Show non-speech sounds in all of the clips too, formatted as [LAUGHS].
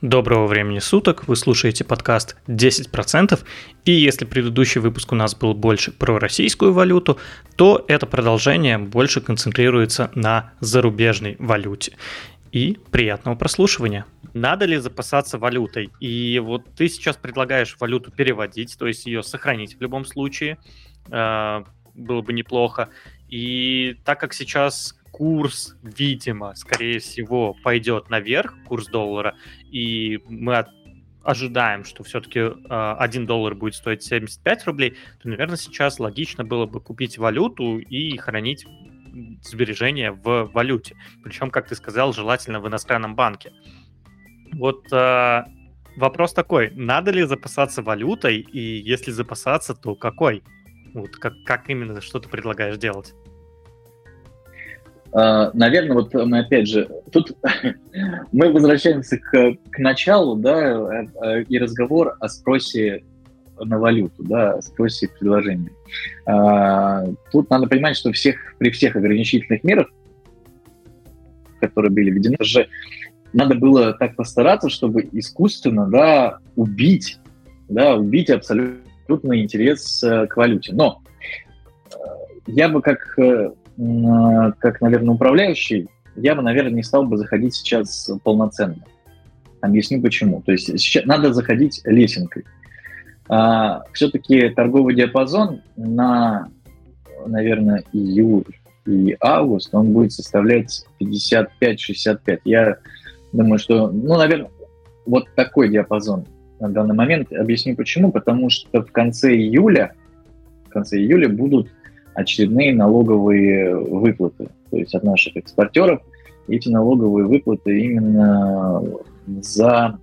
Доброго времени суток, вы слушаете подкаст 10%, и если предыдущий выпуск у нас был больше про российскую валюту, то это продолжение больше концентрируется на зарубежной валюте. И приятного прослушивания. Надо ли запасаться валютой? И вот ты сейчас предлагаешь валюту переводить, то есть ее сохранить в любом случае, э, было бы неплохо. И так как сейчас курс, видимо, скорее всего, пойдет наверх, курс доллара, и мы от, ожидаем, что все-таки э, 1 доллар будет стоить 75 рублей, то, наверное, сейчас логично было бы купить валюту и хранить сбережения в валюте. Причем, как ты сказал, желательно в иностранном банке. Вот э, вопрос такой, надо ли запасаться валютой, и если запасаться, то какой? Вот как, как именно, что ты предлагаешь делать? А, наверное, вот мы опять же, тут [LAUGHS] мы возвращаемся к, к началу, да, э, и разговор о спросе на валюту, да, спросе и предложении. А, тут надо понимать, что всех, при всех ограничительных мерах, которые были введены, же надо было так постараться, чтобы искусственно, да, убить, да, убить абсолютный интерес э, к валюте. Но э, я бы как как, наверное, управляющий, я бы, наверное, не стал бы заходить сейчас полноценно. Объясню почему. То есть сейчас надо заходить лесенкой. А, все-таки торговый диапазон на, наверное, июль и август, он будет составлять 55-65. Я думаю, что, ну, наверное, вот такой диапазон на данный момент. Объясню почему. Потому что в конце июля, в конце июля будут очередные налоговые выплаты, то есть от наших экспортеров. Эти налоговые выплаты именно за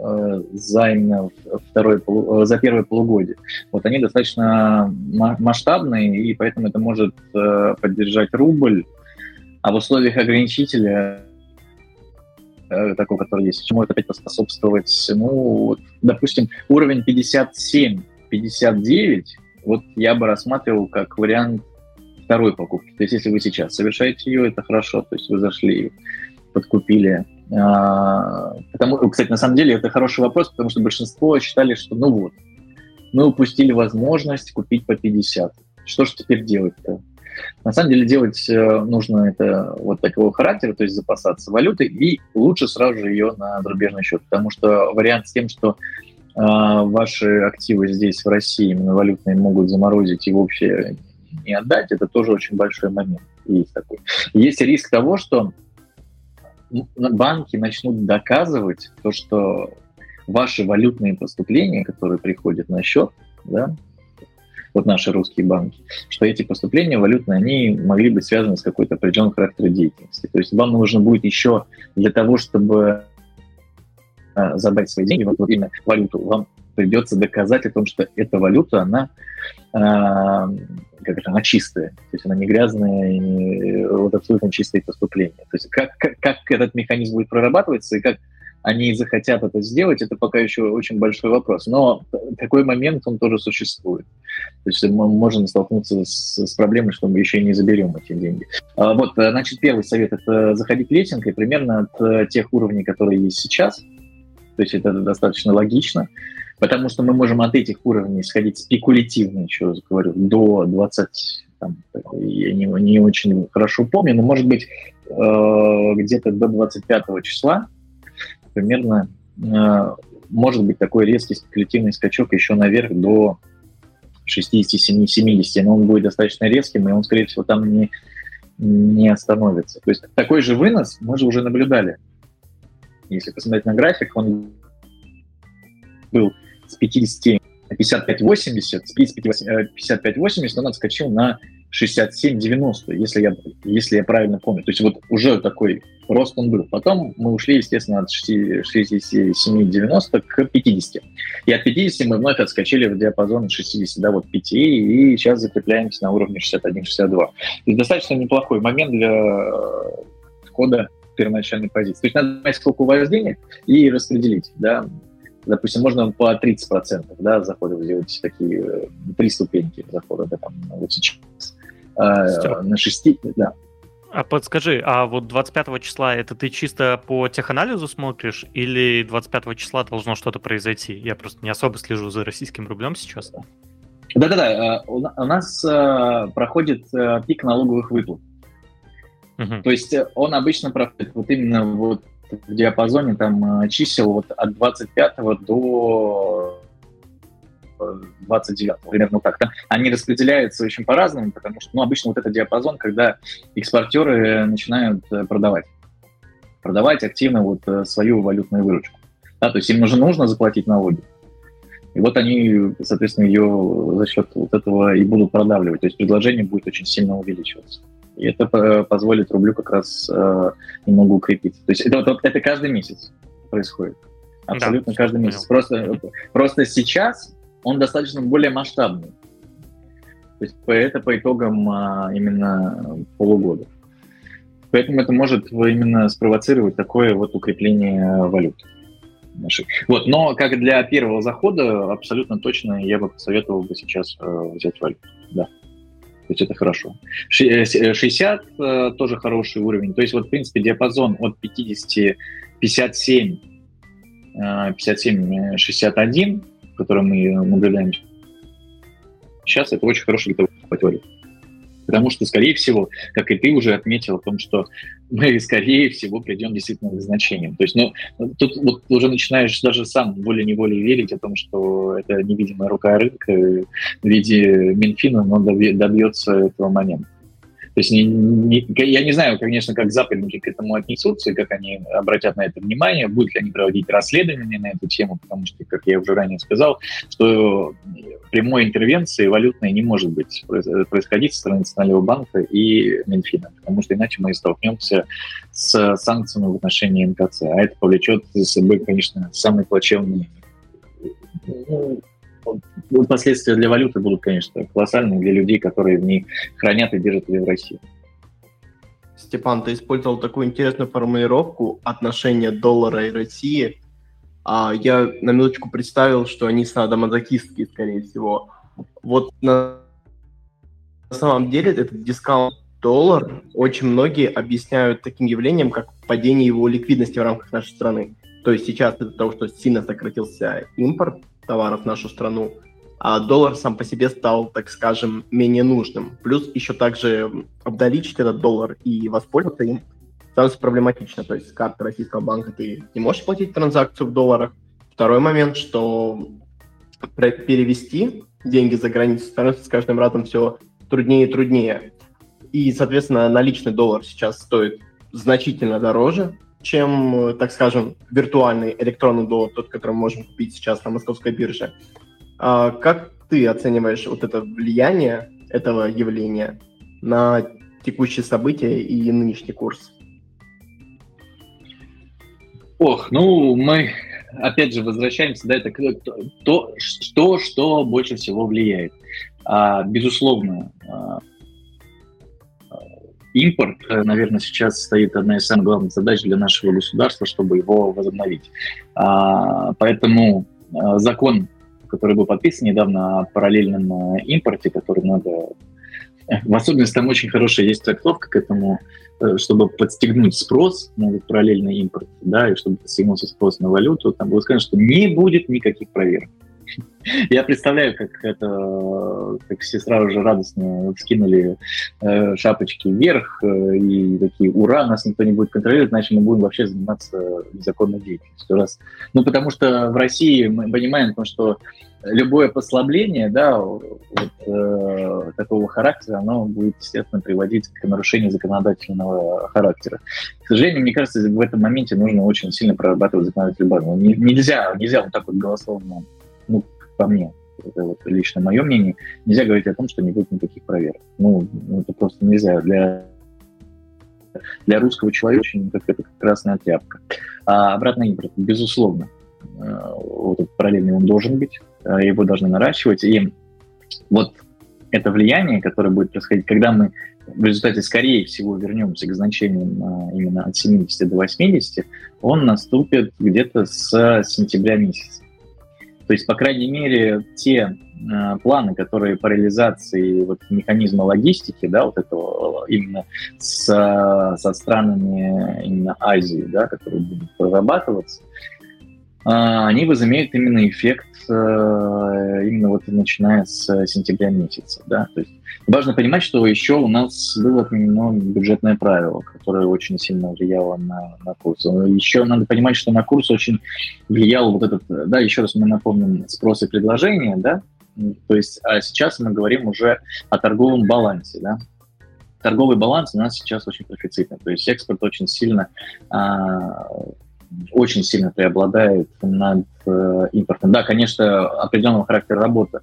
э, за именно второе, э, за первое полугодие. Вот они достаточно масштабные, и поэтому это может э, поддержать рубль, а в условиях ограничителя такого, который есть, чему это опять поспособствовать, ну, допустим, уровень 57-59 вот я бы рассматривал как вариант второй покупки. То есть если вы сейчас совершаете ее, это хорошо, то есть вы зашли, подкупили. А, потому, кстати, на самом деле это хороший вопрос, потому что большинство считали, что ну вот, мы упустили возможность купить по 50. Что же теперь делать-то? На самом деле делать э, нужно это вот такого характера, то есть запасаться валютой, и лучше сразу же ее на зарубежный счет, потому что вариант с тем, что ваши активы здесь, в России, именно валютные, могут заморозить и вообще не отдать, это тоже очень большой момент. Есть такой. Есть риск того, что банки начнут доказывать то, что ваши валютные поступления, которые приходят на счет, да, вот наши русские банки, что эти поступления валютные, они могли быть связаны с какой-то определенным характером деятельности. То есть вам нужно будет еще для того, чтобы а, забрать свои деньги, вот, вот именно валюту, вам придется доказать о том, что эта валюта, она, э, как это, она чистая, то есть она не грязная, не, вот абсолютно чистые поступления. То есть как, как, как этот механизм будет прорабатываться и как они захотят это сделать, это пока еще очень большой вопрос. Но такой момент, он тоже существует. То есть мы можем столкнуться с, с проблемой, что мы еще не заберем эти деньги. А, вот, значит, первый совет – это заходить лесенкой примерно от тех уровней, которые есть сейчас – то есть это достаточно логично, потому что мы можем от этих уровней сходить спекулятивно, еще раз говорю, до 20, там, я не, не очень хорошо помню, но может быть э, где-то до 25 числа примерно э, может быть такой резкий спекулятивный скачок еще наверх до 67-70, но он будет достаточно резким, и он, скорее всего, там не, не остановится. То есть такой же вынос мы же уже наблюдали если посмотреть на график, он был с 50 55-80, с 55-80 он отскочил на 67-90, если я, если я правильно помню. То есть вот уже такой рост он был. Потом мы ушли, естественно, от 67-90 к 50. И от 50 мы вновь отскочили в диапазон 60, да, вот 5, и сейчас закрепляемся на уровне 61-62. То есть достаточно неплохой момент для э, входа первоначальной позиции. То есть надо понять, сколько у вас денег и распределить, да. Допустим, можно по 30% да, заходов сделать такие э, три ступеньки захода, да, там, вот сейчас. Э, на 6, да. А подскажи, а вот 25 числа это ты чисто по теханализу смотришь или 25 числа должно что-то произойти? Я просто не особо слежу за российским рублем сейчас. Да-да-да, э, у нас э, проходит пик налоговых выплат. Угу. То есть он обычно проходит вот именно вот в диапазоне там чисел вот от 25 до 29, примерно так. Да? Они распределяются очень по-разному, потому что, ну, обычно вот этот диапазон, когда экспортеры начинают э, продавать. Продавать активно вот э, свою валютную выручку. Да, то есть им уже нужно заплатить налоги. И вот они, соответственно, ее за счет вот этого и будут продавливать. То есть предложение будет очень сильно увеличиваться. И это позволит рублю как раз э, немного укрепиться. То есть это, это каждый месяц происходит. Абсолютно да, каждый месяц. Просто, просто сейчас он достаточно более масштабный. То есть это по итогам а, именно полугода. Поэтому это может именно спровоцировать такое вот укрепление валют. Вот, но как для первого захода абсолютно точно я бы посоветовал бы сейчас э, взять валюту. Да. То есть это хорошо. 60 э, э, тоже хороший уровень. То есть вот, в принципе, диапазон от 50, 57, 57, 61 который мы наблюдаем сейчас, это очень хороший готовый покупать Потому что, скорее всего, как и ты уже отметил, о том, что мы, скорее всего, придем действительно к значениям. То есть, ну, тут вот уже начинаешь даже сам волей-неволей верить о том, что это невидимая рука рынка в виде Минфина, но добьется этого момента. Есть не, не, я не знаю, конечно, как западники к этому отнесутся и как они обратят на это внимание, будут ли они проводить расследования на эту тему, потому что, как я уже ранее сказал, что прямой интервенции валютной не может быть происходить со стороны Национального банка и Минфина, потому что иначе мы столкнемся с санкциями в отношении МКЦ, а это повлечет за собой, конечно, самые плачевные ну, последствия для валюты будут, конечно, колоссальные для людей, которые в ней хранят и держат ее в России. Степан, ты использовал такую интересную формулировку отношения доллара и России. А я на минуточку представил, что они садомазохистские, скорее всего. Вот на, на самом деле этот дискаунт доллар очень многие объясняют таким явлением, как падение его ликвидности в рамках нашей страны. То есть сейчас из-за того, что сильно сократился импорт, товаров в нашу страну, а доллар сам по себе стал, так скажем, менее нужным. Плюс еще также обналичить этот доллар и воспользоваться им становится проблематично. То есть с карты российского банка ты не можешь платить транзакцию в долларах. Второй момент, что перевести деньги за границу становится с каждым разом все труднее и труднее. И, соответственно, наличный доллар сейчас стоит значительно дороже, чем, так скажем, виртуальный электронный доллар, тот, который мы можем купить сейчас на московской бирже. А как ты оцениваешь вот это влияние этого явления на текущие события и нынешний курс? Ох, ну мы опять же возвращаемся, да, это то, что, что больше всего влияет. А, безусловно, а, импорт, э, наверное, сейчас стоит одна из самых главных задач для нашего государства, чтобы его возобновить. А, поэтому а, закон, который был подписан недавно о параллельном э, импорте, который надо... В особенности там очень хорошая есть трактовка к этому, э, чтобы подстегнуть спрос на этот параллельный импорт, да, и чтобы подстегнулся спрос на валюту, там было сказано, что не будет никаких проверок. Я представляю, как это, как все сразу же радостно скинули э, шапочки вверх э, и такие, ура, нас никто не будет контролировать, иначе мы будем вообще заниматься незаконной деятельностью. Раз. Ну, потому что в России мы понимаем, что любое послабление, да, вот, э, такого характера, оно будет, естественно, приводить к нарушению законодательного характера. К сожалению, мне кажется, в этом моменте нужно очень сильно прорабатывать законодательную базу. Нельзя, нельзя вот так вот голословно ну, по мне, это вот лично мое мнение, нельзя говорить о том, что не будет никаких проверок. Ну, ну это просто нельзя. Для, для русского человека очень как это красная тряпка. А обратный импорт, безусловно, э, вот этот параллельный он должен быть, э, его должны наращивать. И вот это влияние, которое будет происходить, когда мы в результате, скорее всего, вернемся к значениям э, именно от 70 до 80, он наступит где-то с сентября месяца. То есть, по крайней мере, те э, планы, которые по реализации вот, механизма логистики, да, вот этого именно с, со странами именно Азии, да, которые будут прорабатываться, а, они возымеют именно эффект э, именно вот начиная с сентября месяца. Да? То есть важно понимать, что еще у нас было отменено бюджетное правило, которое очень сильно влияло на, на курс. Еще надо понимать, что на курс очень влиял вот этот, да, еще раз мы напомним, спрос и предложение, да, то есть а сейчас мы говорим уже о торговом балансе, да, торговый баланс у нас сейчас очень профицитный, то есть экспорт очень сильно а, очень сильно преобладает над э, импортом. Да, конечно, определенного характера работа,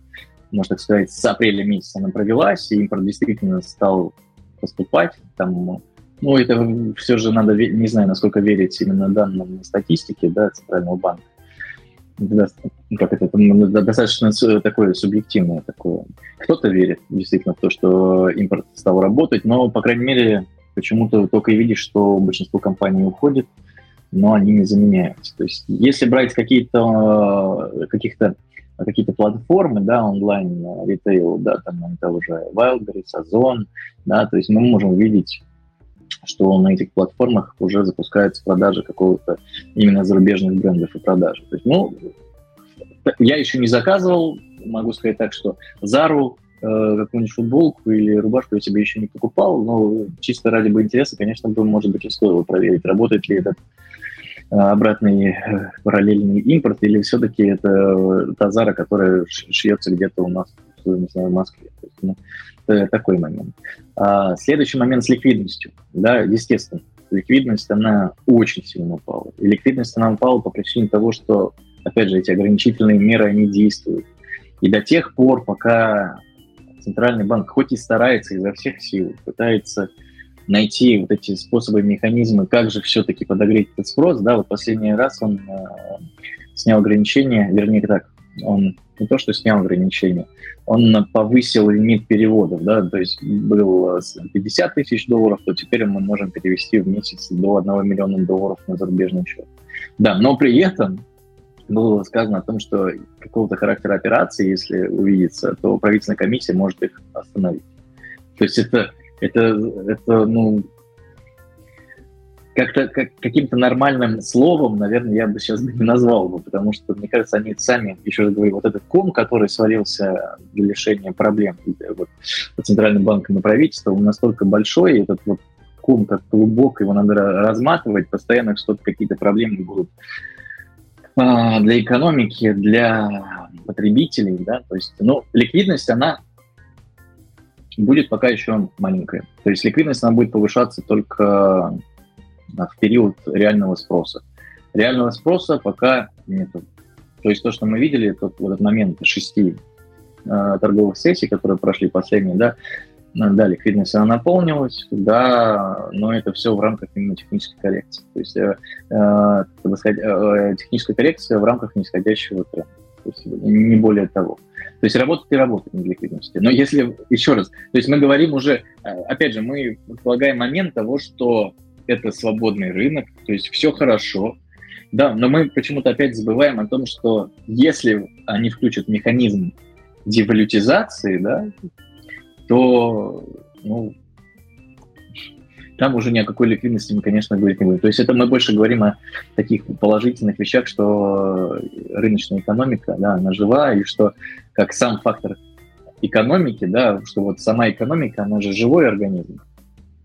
можно так сказать, с апреля месяца она провелась, и импорт действительно стал поступать. Там, ну, это все же надо, не знаю, насколько верить именно данным статистики да, Центрального банка. Как это, это достаточно такое субъективное такое. Кто-то верит действительно в то, что импорт стал работать, но, по крайней мере, почему-то только видишь, что большинство компаний уходит, но они не заменяются. То есть если брать какие-то каких-то какие-то платформы, да, онлайн, ритейл, да, там это уже Wildberries, Озон, да, то есть мы можем видеть, что на этих платформах уже запускаются продажи какого-то именно зарубежных брендов и продажи. То есть, ну, я еще не заказывал, могу сказать так, что Зару э, какую-нибудь футболку или рубашку я себе еще не покупал, но чисто ради бы интереса, конечно, бы, может быть, и стоило проверить, работает ли этот обратный э, параллельный импорт, или все-таки это та Зара, которая шьется где-то у нас не знаю, в Москве. То есть, ну, такой момент. А, следующий момент с ликвидностью. Да, естественно, ликвидность, она очень сильно упала. И ликвидность, она упала по причине того, что, опять же, эти ограничительные меры, они действуют. И до тех пор, пока Центральный банк хоть и старается изо всех сил, пытается найти вот эти способы, механизмы, как же все-таки подогреть этот спрос, да, вот последний раз он э, снял ограничения, вернее так, он не то, что снял ограничения, он повысил лимит переводов, да, то есть был 50 тысяч долларов, то теперь мы можем перевести в месяц до 1 миллиона долларов на зарубежный счет. Да, но при этом было сказано о том, что какого-то характера операции, если увидится, то правительственная комиссия может их остановить. То есть это это, это ну, как-то как, каким-то нормальным словом, наверное, я бы сейчас не назвал бы, потому что, мне кажется, они сами, еще раз говорю, вот этот ком, который свалился для решения проблем вот, по Центральным банкам и правительству, он настолько большой, этот вот ком как клубок, его надо разматывать, постоянно что-то, какие-то проблемы будут а, для экономики, для потребителей, да, то есть, ну, ликвидность, она будет пока еще маленькая. То есть ликвидность она будет повышаться только а, в период реального спроса. Реального спроса пока нет. То есть то, что мы видели, тот вот этот момент шести э, торговых сессий, которые прошли последние, да, да, ликвидность она наполнилась, да, но это все в рамках именно технической коррекции. То есть, э, э, сказать, э, техническая коррекция в рамках нисходящего тренда. То есть не более того. То есть работать и работать на ликвидности. Но если, еще раз, то есть мы говорим уже, э, опять же, мы предполагаем момент того, что это свободный рынок, то есть все хорошо, да, но мы почему-то опять забываем о том, что если они включат механизм девалютизации, да, то ну, там уже ни о какой ликвидности мы, конечно, говорить не будем. То есть это мы больше говорим о таких положительных вещах, что рыночная экономика, да, она жива, и что как сам фактор экономики, да, что вот сама экономика, она же живой организм,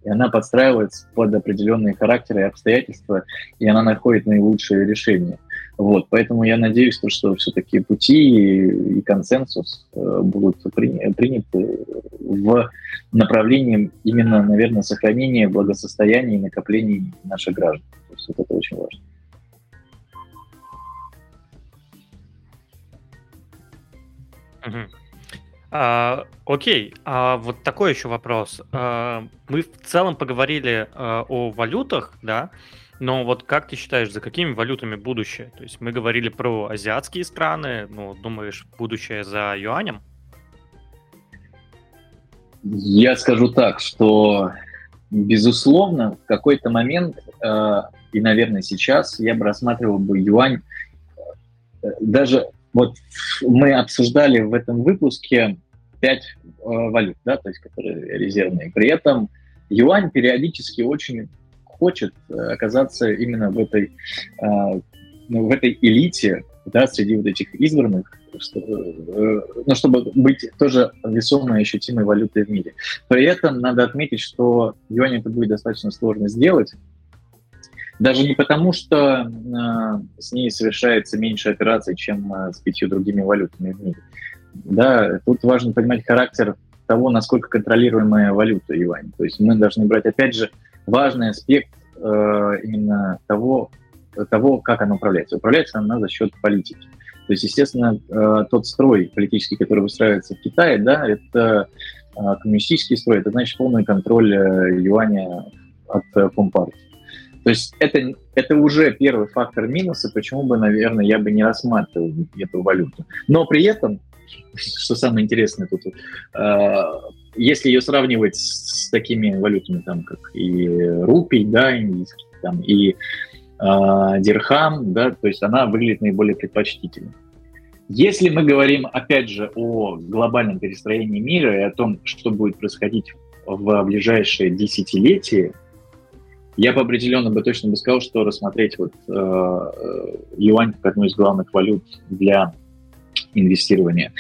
и она подстраивается под определенные характеры и обстоятельства, и она находит наилучшие решения. Вот, поэтому я надеюсь, что, что все-таки пути и, и консенсус э, будут при, приняты в направлении именно, наверное, сохранения благосостояния и накоплений наших граждан. То есть вот это очень важно. Угу. А, окей, а вот такой еще вопрос. А, мы в целом поговорили а, о валютах, да, но вот как ты считаешь, за какими валютами будущее? То есть мы говорили про азиатские страны, ну, думаешь, будущее за юанем? Я скажу так, что, безусловно, в какой-то момент, э, и, наверное, сейчас, я бы рассматривал бы юань, э, даже Вот мы обсуждали в этом выпуске пять э, валют, да, то есть которые резервные. При этом юань периодически очень хочет э, оказаться именно в этой, э, ну, в этой элите, да, среди вот этих избранных, чтобы, э, ну, чтобы быть тоже весомой и ощутимой валютой в мире. При этом надо отметить, что юань это будет достаточно сложно сделать, даже не потому, что э, с ней совершается меньше операций, чем э, с пятью другими валютами в мире. Да, тут важно понимать характер того, насколько контролируемая валюта юань. То есть мы должны брать, опять же, важный аспект э, именно того, того, как она управляется. Управляется она за счет политики. То есть, естественно, э, тот строй политический, который выстраивается в Китае, да, это э, коммунистический строй, это значит полный контроль э, юаня от э, Компартии. То есть это, это уже первый фактор минуса, почему бы, наверное, я бы не рассматривал эту валюту. Но при этом, что самое интересное тут, э, если ее сравнивать с, с такими валютами, там, как и рупий, да, индийский, там, и э, дирхам, да, то есть она выглядит наиболее предпочтительной. Если мы говорим, опять же, о глобальном перестроении мира и о том, что будет происходить в ближайшие десятилетия, я бы определенно бы точно бы сказал, что рассмотреть вот э, юань как одну из главных валют для инвестирования.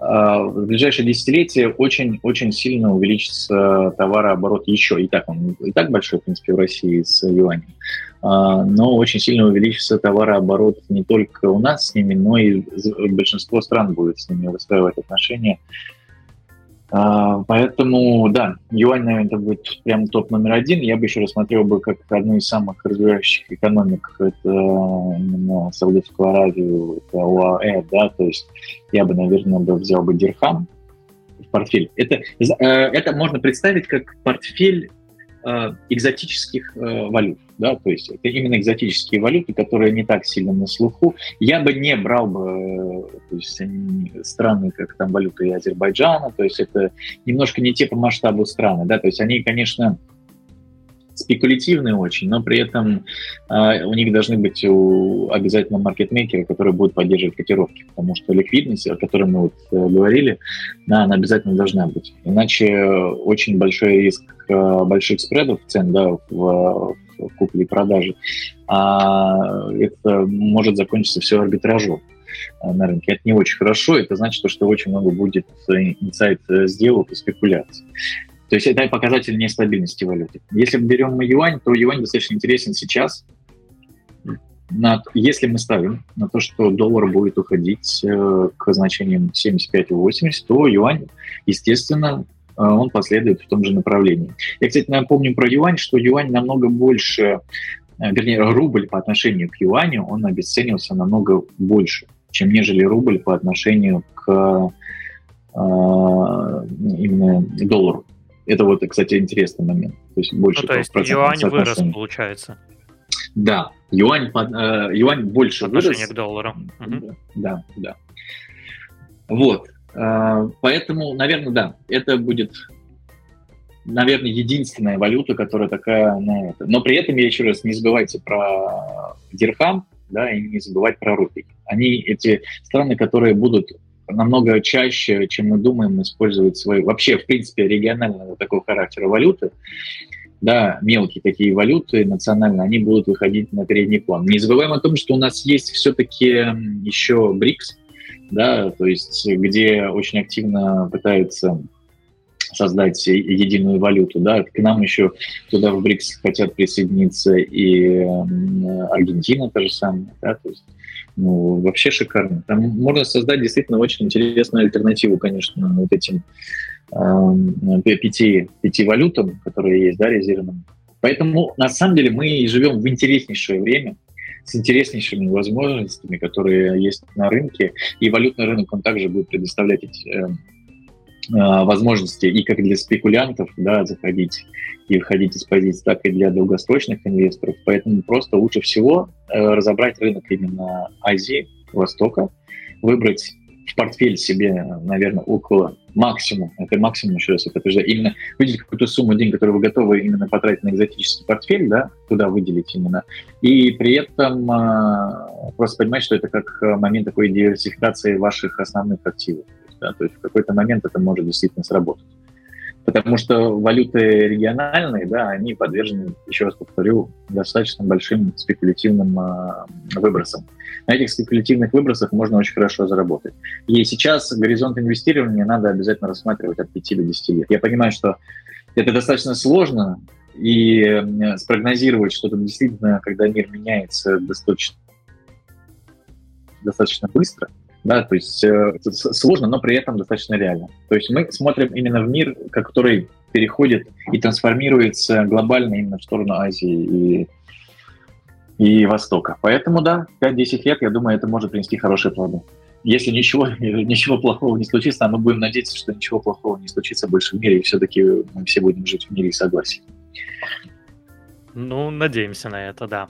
Э, в ближайшее десятилетие очень-очень сильно увеличится товарооборот еще. И так он и так большой, в принципе, в России с юанем. Э, но очень сильно увеличится товарооборот не только у нас с ними, но и большинство стран будет с ними выстраивать отношения. А, поэтому, да, юань, наверное, это будет прям топ номер один. Я бы еще рассмотрел бы как одну из самых развивающих экономик это именно Саудовскую Аравию, это ОАЭ, да, то есть я бы, наверное, бы взял бы дирхам в портфель. Это, э, это можно представить как портфель э, экзотических э, валют да, то есть это именно экзотические валюты, которые не так сильно на слуху. Я бы не брал бы то есть, страны, как там валюты Азербайджана, то есть это немножко не те по масштабу страны, да, то есть они, конечно, спекулятивные очень, но при этом э, у них должны быть у, обязательно маркетмейкеры, которые будут поддерживать котировки, потому что ликвидность, о которой мы вот э, говорили, да, она обязательно должна быть. Иначе очень большой риск э, больших спредов цен да, в, в купле и продаже, а это может закончиться все арбитражом на рынке. Это не очень хорошо, это значит, что очень много будет инсайт сделок и спекуляций. То есть это показатель нестабильности валюты. Если берем мы юань, то юань достаточно интересен сейчас, на, если мы ставим на то, что доллар будет уходить э, к значениям 75,80, то юань, естественно, э, он последует в том же направлении. Я, кстати, напомню про юань, что юань намного больше, э, вернее, рубль по отношению к юаню, он обесценился намного больше, чем нежели рубль по отношению к э, именно доллару. Это вот, кстати, интересный момент. То есть больше ну, то есть юань вырос, получается. Да, юань, э, юань больше Отношение вырос. к доллару. Угу. Да, да. Вот. Э, поэтому, наверное, да, это будет, наверное, единственная валюта, которая такая на это. Но при этом, я еще раз, не забывайте про дирхам, да, и не забывать про рупий. Они, эти страны, которые будут намного чаще, чем мы думаем, использовать свои, вообще, в принципе, регионального такого характера валюты, да, мелкие такие валюты национальные, они будут выходить на передний план. Не забываем о том, что у нас есть все-таки еще БРИКС, да, то есть где очень активно пытаются создать единую валюту, да, к нам еще туда в БРИКС хотят присоединиться и Аргентина, то же самое, да, то есть ну, вообще шикарно. Там можно создать действительно очень интересную альтернативу, конечно, вот этим э, пяти, пяти валютам, которые есть, да, резервным. Поэтому, на самом деле, мы живем в интереснейшее время, с интереснейшими возможностями, которые есть на рынке, и валютный рынок, он также будет предоставлять эти э, возможности и как для спекулянтов, да, заходить и выходить из позиций, так и для долгосрочных инвесторов. Поэтому просто лучше всего э, разобрать рынок именно Азии, Востока, выбрать в портфель себе, наверное, около максимум, это максимум, еще раз это подтверждаю, именно выделить какую-то сумму денег, которую вы готовы именно потратить на экзотический портфель, да, туда выделить именно, и при этом э, просто понимать, что это как момент такой диверсификации ваших основных активов. Да, то есть в какой-то момент это может действительно сработать. Потому что валюты региональные, да, они подвержены, еще раз повторю, достаточно большим спекулятивным э, выбросам. На этих спекулятивных выбросах можно очень хорошо заработать. И сейчас горизонт инвестирования надо обязательно рассматривать от 5 до 10 лет. Я понимаю, что это достаточно сложно, и спрогнозировать что-то действительно, когда мир меняется достаточно, достаточно быстро – да, то есть э, сложно, но при этом достаточно реально. То есть мы смотрим именно в мир, который переходит и трансформируется глобально именно в сторону Азии и, и Востока. Поэтому, да, 5-10 лет, я думаю, это может принести хорошие плоды. Если ничего, [LAUGHS] ничего плохого не случится, а мы будем надеяться, что ничего плохого не случится больше в мире, и все-таки мы все будем жить в мире и согласии. Ну, надеемся на это, да.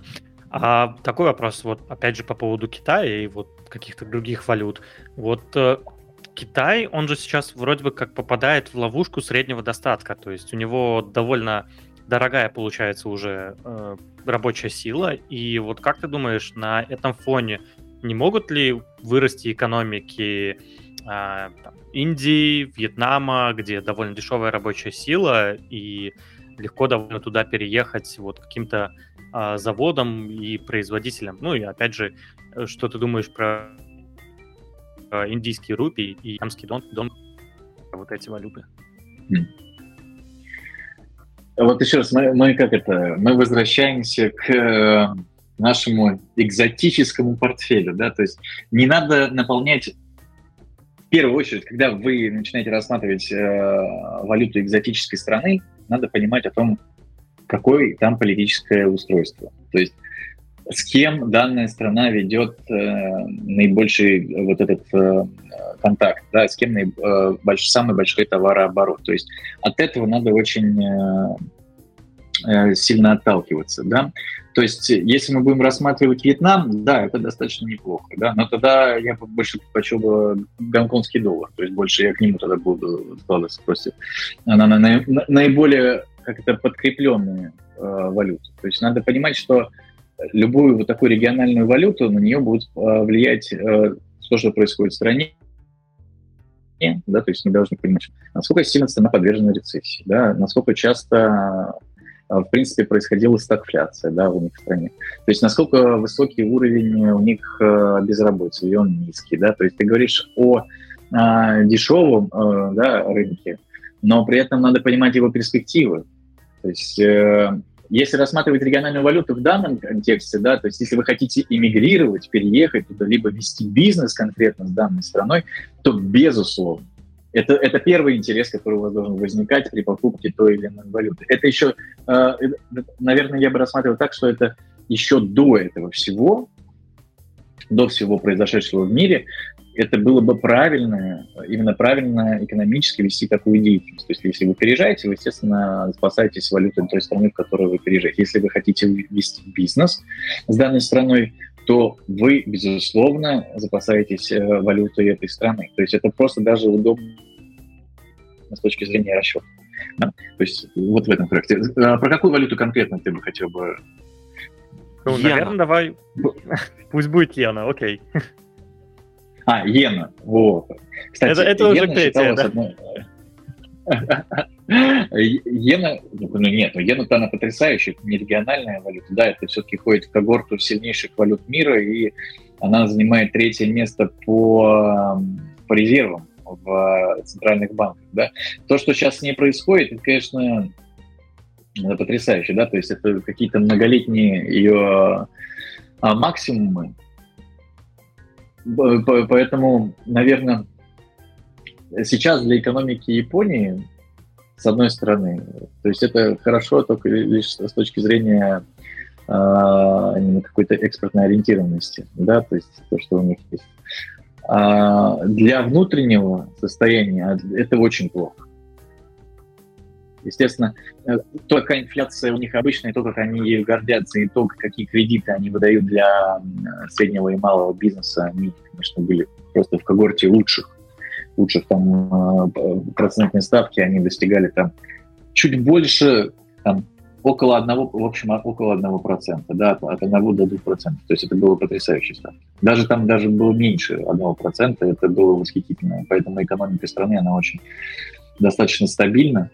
А такой вопрос, вот опять же по поводу Китая и вот каких-то других валют. Вот э, Китай, он же сейчас вроде бы как попадает в ловушку среднего достатка, то есть у него довольно дорогая получается уже э, рабочая сила, и вот как ты думаешь, на этом фоне не могут ли вырасти экономики э, там, Индии, Вьетнама, где довольно дешевая рабочая сила, и легко довольно туда переехать вот каким-то а, заводам и производителям. Ну и опять же, э, что ты думаешь про индийский рупий и ямский дон, дон вот эти валюты? Хм. Вот еще раз, мы, мы как это, мы возвращаемся к э, нашему экзотическому портфелю, да, то есть не надо наполнять в первую очередь, когда вы начинаете рассматривать э, валюту экзотической страны, надо понимать о том, какое там политическое устройство. То есть с кем данная страна ведет э, наибольший вот этот э, контакт, да, с кем наиб, э, больш, самый большой товарооборот. То есть от этого надо очень э, э, сильно отталкиваться, да. То есть если мы будем рассматривать Вьетнам, да, это достаточно неплохо, да, но тогда я больше предпочел бы гонконгский доллар, то есть больше я к нему тогда буду складываться просто на, на, на, наиболее как это подкрепленные э, валюты. То есть надо понимать, что любую вот такую региональную валюту на нее будет э, влиять э, то, что происходит в стране, да, то есть мы должны понимать, насколько сильно страна подвержена рецессии, да, насколько часто в принципе, происходила стагфляция да, у них в стране. То есть насколько высокий уровень у них э, безработицы, или он низкий. Да? То есть ты говоришь о э, дешевом да, рынке, но при этом надо понимать его перспективы. То есть э, если рассматривать региональную валюту в данном контексте, да, то есть если вы хотите эмигрировать, переехать туда, либо вести бизнес конкретно с данной страной, то безусловно. Это, это первый интерес, который у вас должен возникать при покупке той или иной валюты. Это еще, э, наверное, я бы рассматривал так, что это еще до этого всего, до всего произошедшего в мире, это было бы правильно, именно правильно экономически вести такую деятельность. То есть если вы переезжаете, вы, естественно, спасаетесь валютой той страны, в которой вы переезжаете. Если вы хотите вести бизнес с данной страной, то вы, безусловно, запасаетесь э, валютой этой страны. То есть это просто даже удобно с точки зрения расчета. Да? То есть вот в этом проекте. А про какую валюту конкретно ты бы хотел бы? Ну, наверное, давай. Пусть будет иена, окей. А, иена. Вот. Кстати, это, это уже третья, да? Одной... Иена, ну нет, ну иена-то она потрясающая, не региональная валюта, да, это все-таки входит в когорту сильнейших валют мира, и она занимает третье место по, по резервам в центральных банках, да. То, что сейчас с ней происходит, это, конечно, это потрясающе, да, то есть это какие-то многолетние ее а, максимумы, Поэтому, наверное, сейчас для экономики Японии, с одной стороны, то есть это хорошо только лишь с точки зрения э, какой-то экспортной ориентированности, да, то есть то, что у них есть. А для внутреннего состояния это очень плохо. Естественно, э, то, какая инфляция у них обычная, то, как они ею гордятся, и то, какие кредиты они выдают для среднего и малого бизнеса, они, конечно, были просто в когорте лучших, лучших там процентной ставки они достигали там чуть больше, там, около одного, в общем, около одного процента, да, от одного до двух процентов. То есть это было потрясающе ставка. Даже там даже было меньше одного процента, это было восхитительно. Поэтому экономика страны, она очень достаточно стабильна,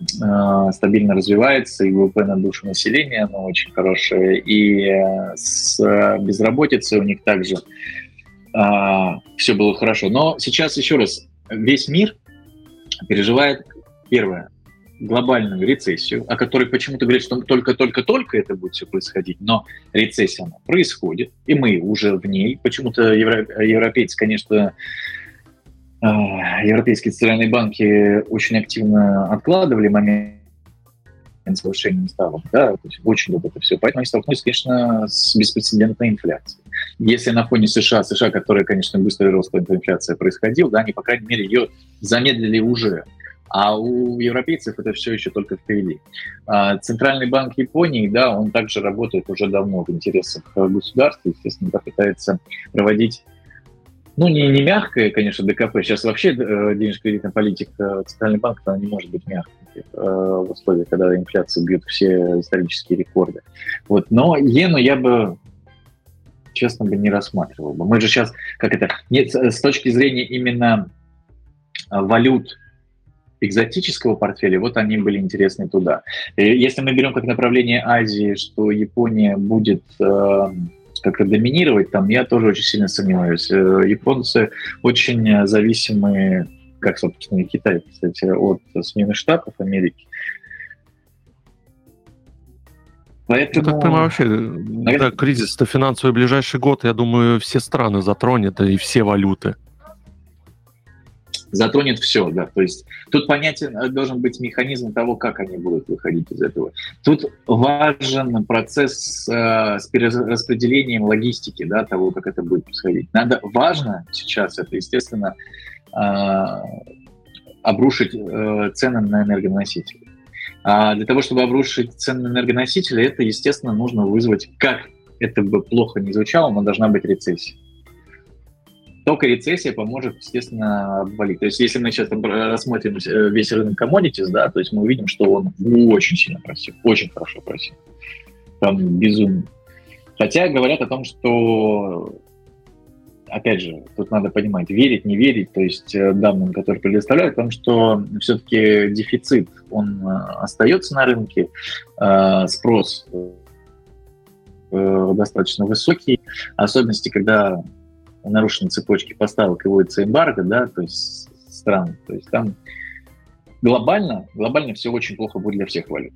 э, стабильно развивается, и ВВП на душу населения, оно очень хорошее, и э, с безработицей у них также э, все было хорошо. Но сейчас, еще раз, весь мир переживает, первое, глобальную рецессию, о которой почему-то говорят, что только-только-только это будет все происходить, но рецессия она происходит, и мы уже в ней. Почему-то европейцы, конечно, э, европейские центральные банки очень активно откладывали момент с повышением ставок, да, очень долго это все. Поэтому они столкнулись, конечно, с беспрецедентной инфляцией. Если на фоне США, США, которая, конечно, быстрый рост инфляции происходил, да, они, по крайней мере, ее замедлили уже. А у европейцев это все еще только впереди. А Центральный банк Японии, да, он также работает уже давно в интересах государства, естественно, да, пытается проводить ну, не, не мягкая, конечно, ДКП. Сейчас вообще э, денежно-кредитная политика Центральный банк она не может быть мягкой э, в условиях, когда инфляция бьет все исторические рекорды. Вот. Но иену я бы честно бы не рассматривал бы. Мы же сейчас, как это, нет, с точки зрения именно валют экзотического портфеля, вот они были интересны туда. Если мы берем как направление Азии, что Япония будет э, как-то доминировать, там я тоже очень сильно сомневаюсь. Э, японцы очень зависимы, как, собственно, и Китай, кстати, от Соединенных Штатов Америки. Поэтому... Я так понимаю, вообще, Наверное... да, кризис-то финансовый ближайший год, я думаю, все страны затронет и все валюты затронет все, да, то есть тут понятен э, должен быть механизм того, как они будут выходить из этого. Тут важен процесс э, с перераспределением логистики, да, того, как это будет происходить. Надо, важно сейчас это, естественно, э, обрушить э, цены на энергоносители. А для того, чтобы обрушить цены на энергоносители, это, естественно, нужно вызвать, как это бы плохо не звучало, но должна быть рецессия только рецессия поможет, естественно, обвалить. То есть если мы сейчас рассмотрим э, весь рынок commodities, да, то есть мы увидим, что он очень сильно просил, очень хорошо просил. Там безумно. Хотя говорят о том, что опять же, тут надо понимать, верить, не верить, то есть э, данным, которые предоставляют, о том, что все-таки дефицит, он э, остается на рынке, спрос достаточно высокий, особенности, когда нарушены цепочки поставок и вводится эмбарго, да, то есть стран, то есть там глобально, глобально все очень плохо будет для всех валют.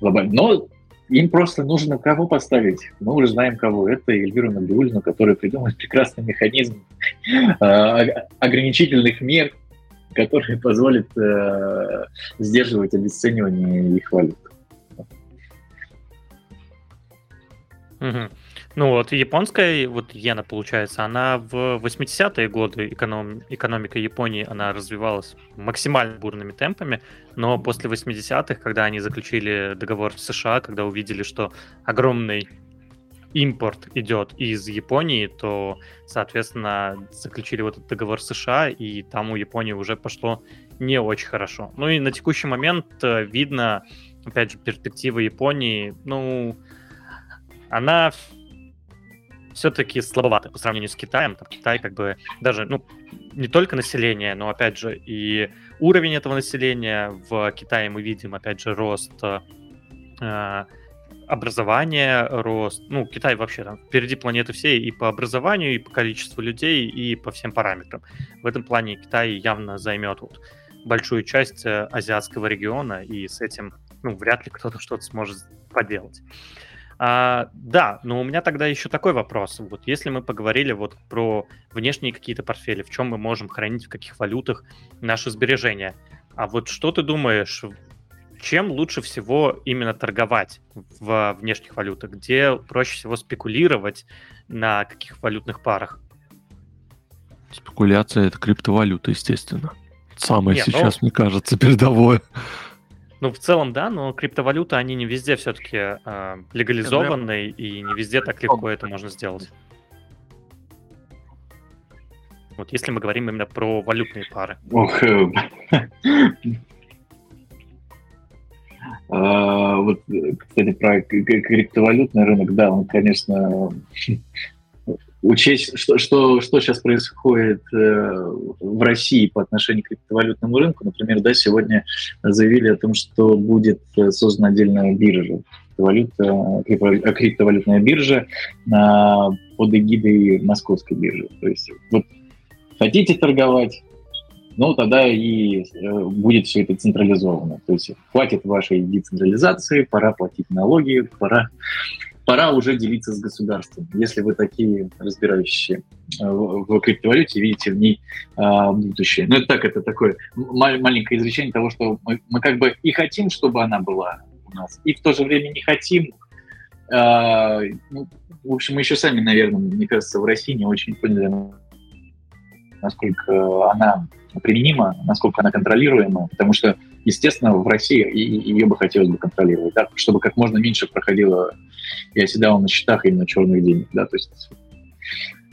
Глобально. Но им просто нужно кого поставить. Мы уже знаем кого. Это Эльвира Набиулина, которая придумает прекрасный механизм э, ограничительных мер, который позволит э, сдерживать обесценивание их валют. Ну вот, японская, вот иена, получается, она в 80-е годы эконом, экономика Японии, она развивалась максимально бурными темпами, но после 80-х, когда они заключили договор с США, когда увидели, что огромный импорт идет из Японии, то, соответственно, заключили вот этот договор с США, и там у Японии уже пошло не очень хорошо. Ну и на текущий момент э, видно, опять же, перспектива Японии, ну, она все-таки слабовато по сравнению с Китаем. Там Китай как бы даже, ну, не только население, но опять же и уровень этого населения. В Китае мы видим, опять же, рост э, образования, рост. Ну, Китай вообще там впереди планеты всей и по образованию, и по количеству людей, и по всем параметрам. В этом плане Китай явно займет вот большую часть э, азиатского региона, и с этим, ну, вряд ли кто-то что-то сможет поделать. А, да, но у меня тогда еще такой вопрос. Вот если мы поговорили вот про внешние какие-то портфели, в чем мы можем хранить, в каких валютах наши сбережения, а вот что ты думаешь, чем лучше всего именно торговать в внешних валютах? Где проще всего спекулировать на каких валютных парах? Спекуляция это криптовалюта, естественно. Самое Нет, сейчас, ну... мне кажется, передовое. Ну, в целом, да, но криптовалюты, они не везде все-таки э, легализованы, и не везде так легко это можно сделать. Вот если мы говорим именно про валютные пары. Ох, э, а, вот, кстати, про криптовалютный рынок, да, он, конечно, учесть, что, что, что сейчас происходит э, в России по отношению к криптовалютному рынку. Например, да, сегодня заявили о том, что будет создана отдельная биржа, криптовалюта, криптовалютная биржа под эгидой московской биржи. То есть вот хотите торговать, ну, тогда и э, будет все это централизовано. То есть хватит вашей децентрализации, пора платить налоги, пора пора уже делиться с государством. Если вы такие разбирающие э, в криптовалюте, видите в ней а, будущее. Ну, это так, это такое маленькое изречение того, что мы, мы как бы и хотим, чтобы она была у нас, и в то же время не хотим. А, ну, в общем, мы еще сами, наверное, мне кажется, в России не очень поняли, насколько она применима, насколько она контролируема, потому что, естественно, в России ее бы хотелось бы контролировать, да, чтобы как можно меньше проходило и оседало на счетах именно черных денег, да, то есть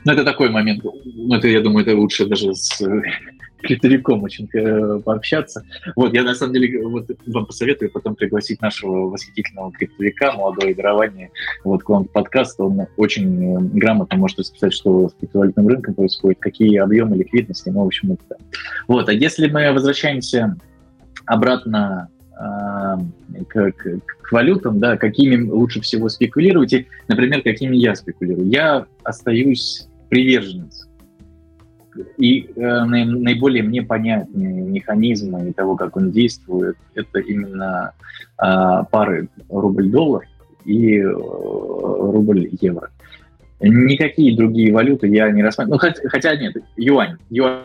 ну, это такой момент. Ну, это, я думаю, это лучше даже с [LAUGHS] критовиком очень э, пообщаться. Вот, я на самом деле вот, вам посоветую потом пригласить нашего восхитительного криптовика, молодого игрования, вот к вам в подкаст. Он очень э, грамотно может расписать, что с криптовалютным рынком происходит, какие объемы ликвидности, ну, в общем, это. Вот, а если мы возвращаемся обратно э, к, к, к валютам, да, какими лучше всего спекулировать, и, например, какими я спекулирую. Я остаюсь приверженец и э, наиболее мне понятные механизмы и того, как он действует, это именно э, пары рубль-доллар и э, рубль-евро. Никакие другие валюты я не рассматриваю. Ну, хотя, хотя нет, юань. Юань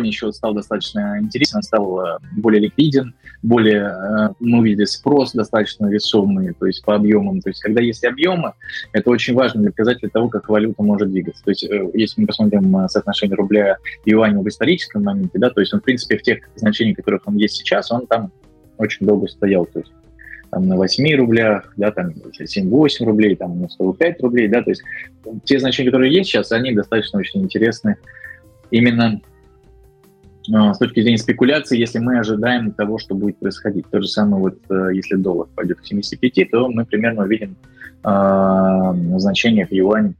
еще стал достаточно интересен, стал э, более ликвиден, более, э, мы увидели спрос достаточно весомый, то есть по объемам. То есть когда есть объемы, это очень важно для показателя того, как валюта может двигаться. То есть э, если мы посмотрим соотношение рубля и юаня в историческом моменте, да, то есть он, в принципе, в тех значениях, которых он есть сейчас, он там очень долго стоял. То есть там, на 8 рублях, да, там 7-8 рублей, там на 105 рублей, да, то есть те значения, которые есть сейчас, они достаточно очень интересны именно с точки зрения спекуляции, если мы ожидаем того, что будет происходить. То же самое, вот э, если доллар пойдет к 75, то мы примерно увидим э, значение в юань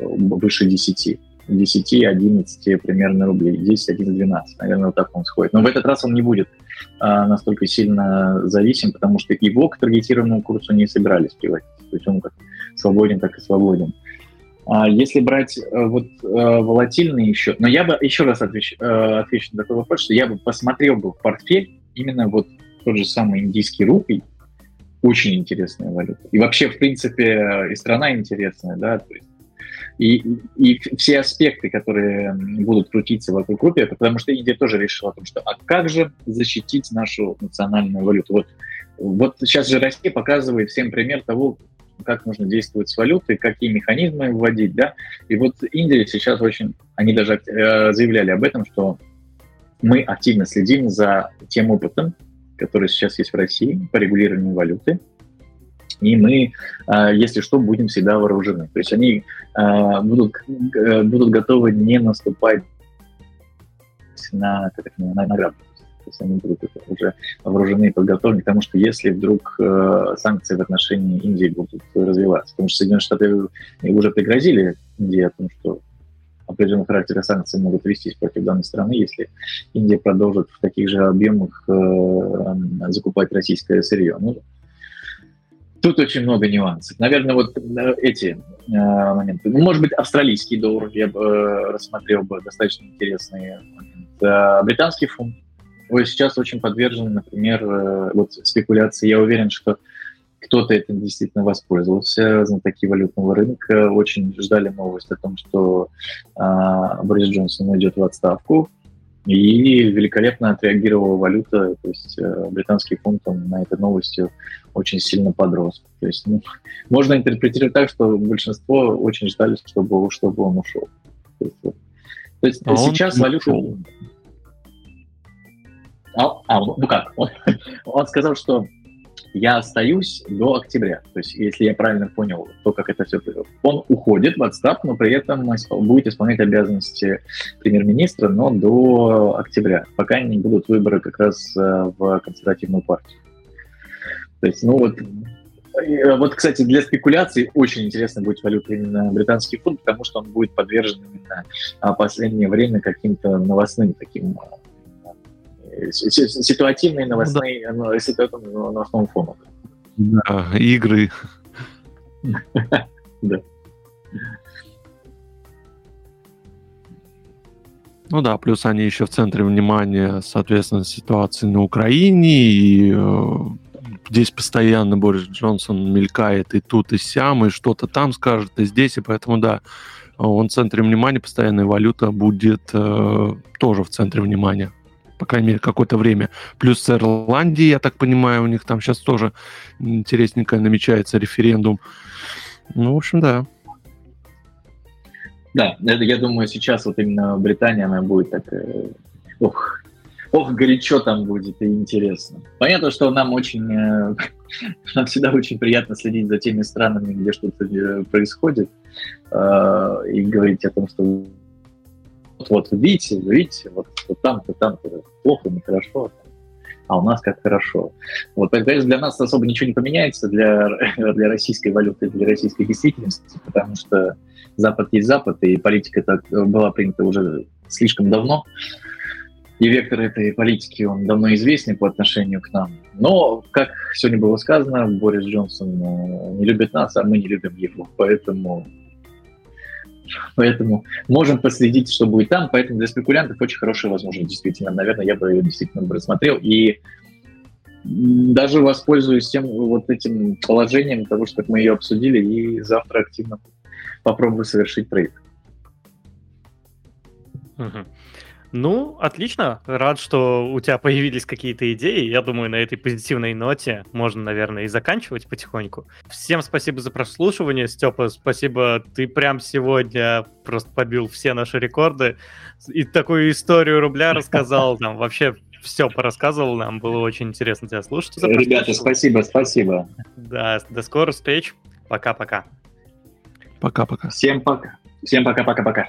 выше 10. 10, 11 примерно рублей, 10, 11, 12, наверное, вот так он сходит. Но в этот раз он не будет а, настолько сильно зависим, потому что его к таргетированному курсу не собирались приводить. То есть он как свободен, так и свободен. А если брать э, вот э, волатильный еще, но я бы еще раз отвечу, э, отвечу на такой вопрос, что я бы посмотрел бы в портфель именно вот тот же самый индийский рупий, очень интересная валюта. И вообще, в принципе, и страна интересная, да, то есть и, и все аспекты, которые будут крутиться вокруг рупии, потому что Индия тоже решила о том, что а как же защитить нашу национальную валюту? Вот, вот сейчас же Россия показывает всем пример того, как нужно действовать с валютой, какие механизмы вводить, да. И вот Индия сейчас очень, они даже э, заявляли об этом, что мы активно следим за тем опытом, который сейчас есть в России по регулированию валюты, и мы, э, если что, будем всегда вооружены. То есть они э, будут, будут готовы не наступать на, как на, на грабли есть они будут уже вооружены и подготовлены к что если вдруг э, санкции в отношении Индии будут развиваться, потому что Соединенные Штаты уже пригрозили Индии о том, что определенного характера санкции могут вестись против данной страны, если Индия продолжит в таких же объемах э, закупать российское сырье. Ну, тут очень много нюансов. Наверное, вот э, эти э, моменты. Ну, может быть, австралийский доллар я бы э, рассмотрел бы достаточно интересный момент. Э, британский фунт вы сейчас очень подвержены, например, э, вот спекуляции. Я уверен, что кто-то этим действительно воспользовался, знатоки валютного рынка очень ждали новость о том, что а, Борис Джонсон уйдет в отставку, и великолепно отреагировала валюта, то есть э, британский фунт он на этой новости очень сильно подрос. То есть ну, [LAUGHS] можно интерпретировать так, что большинство очень ждали, чтобы, чтобы он ушел. То есть, то есть а сейчас валюта... Ушел. А, а ну как? Он, [LAUGHS] он сказал, что я остаюсь до октября. То есть, если я правильно понял, то, как это все... Он уходит в отставку, но при этом будет исполнять обязанности премьер-министра, но до октября, пока не будут выборы как раз э, в консервативную партию. То есть, ну вот, вот, кстати, для спекуляций очень интересно будет валюта именно британский фунт, потому что он будет подвержен именно в последнее время каким-то новостным таким ситуативные новостные, ну, да. ситуативные новостному фону. Да, игры. [LAUGHS] Да. Ну да, плюс они еще в центре внимания, соответственно, ситуации на Украине, и э, здесь постоянно Борис Джонсон мелькает и тут, и сям, и что-то там скажет, и здесь, и поэтому, да, он в центре внимания, постоянная валюта будет э, тоже в центре внимания по крайней мере, какое-то время. Плюс с Ирландией, я так понимаю, у них там сейчас тоже интересненько намечается референдум. Ну, в общем, да. Да, это, я думаю, сейчас вот именно Британия, она будет так... Э, ох, ох, горячо там будет и интересно. Понятно, что нам очень... Э, [LAUGHS] нам всегда очень приятно следить за теми странами, где что-то э, происходит, э, и говорить о том, что вот, видите, видите, вот, вот там-то, там-то плохо, нехорошо, а у нас как хорошо. Вот, конечно, для нас особо ничего не поменяется для, [LAUGHS] для российской валюты, для российской действительности, потому что Запад есть Запад, и политика так была принята уже слишком давно, и вектор этой политики, он давно известен по отношению к нам. Но, как сегодня было сказано, Борис Джонсон э, не любит нас, а мы не любим его. Поэтому Поэтому можем последить, что будет там. Поэтому для спекулянтов очень хорошая возможность, действительно. Наверное, я бы ее действительно рассмотрел. И даже воспользуюсь тем вот этим положением того, что мы ее обсудили, и завтра активно попробую совершить трейд. Угу. Ну, отлично. Рад, что у тебя появились какие-то идеи. Я думаю, на этой позитивной ноте можно, наверное, и заканчивать потихоньку. Всем спасибо за прослушивание. Степа, спасибо. Ты прям сегодня просто побил все наши рекорды. И такую историю рубля [LAUGHS] рассказал. Там вообще все порассказывал нам. Было очень интересно тебя слушать. Ребята, спасибо, спасибо. Да, до скорых встреч. Пока-пока. Пока-пока. Всем пока. Всем пока-пока-пока.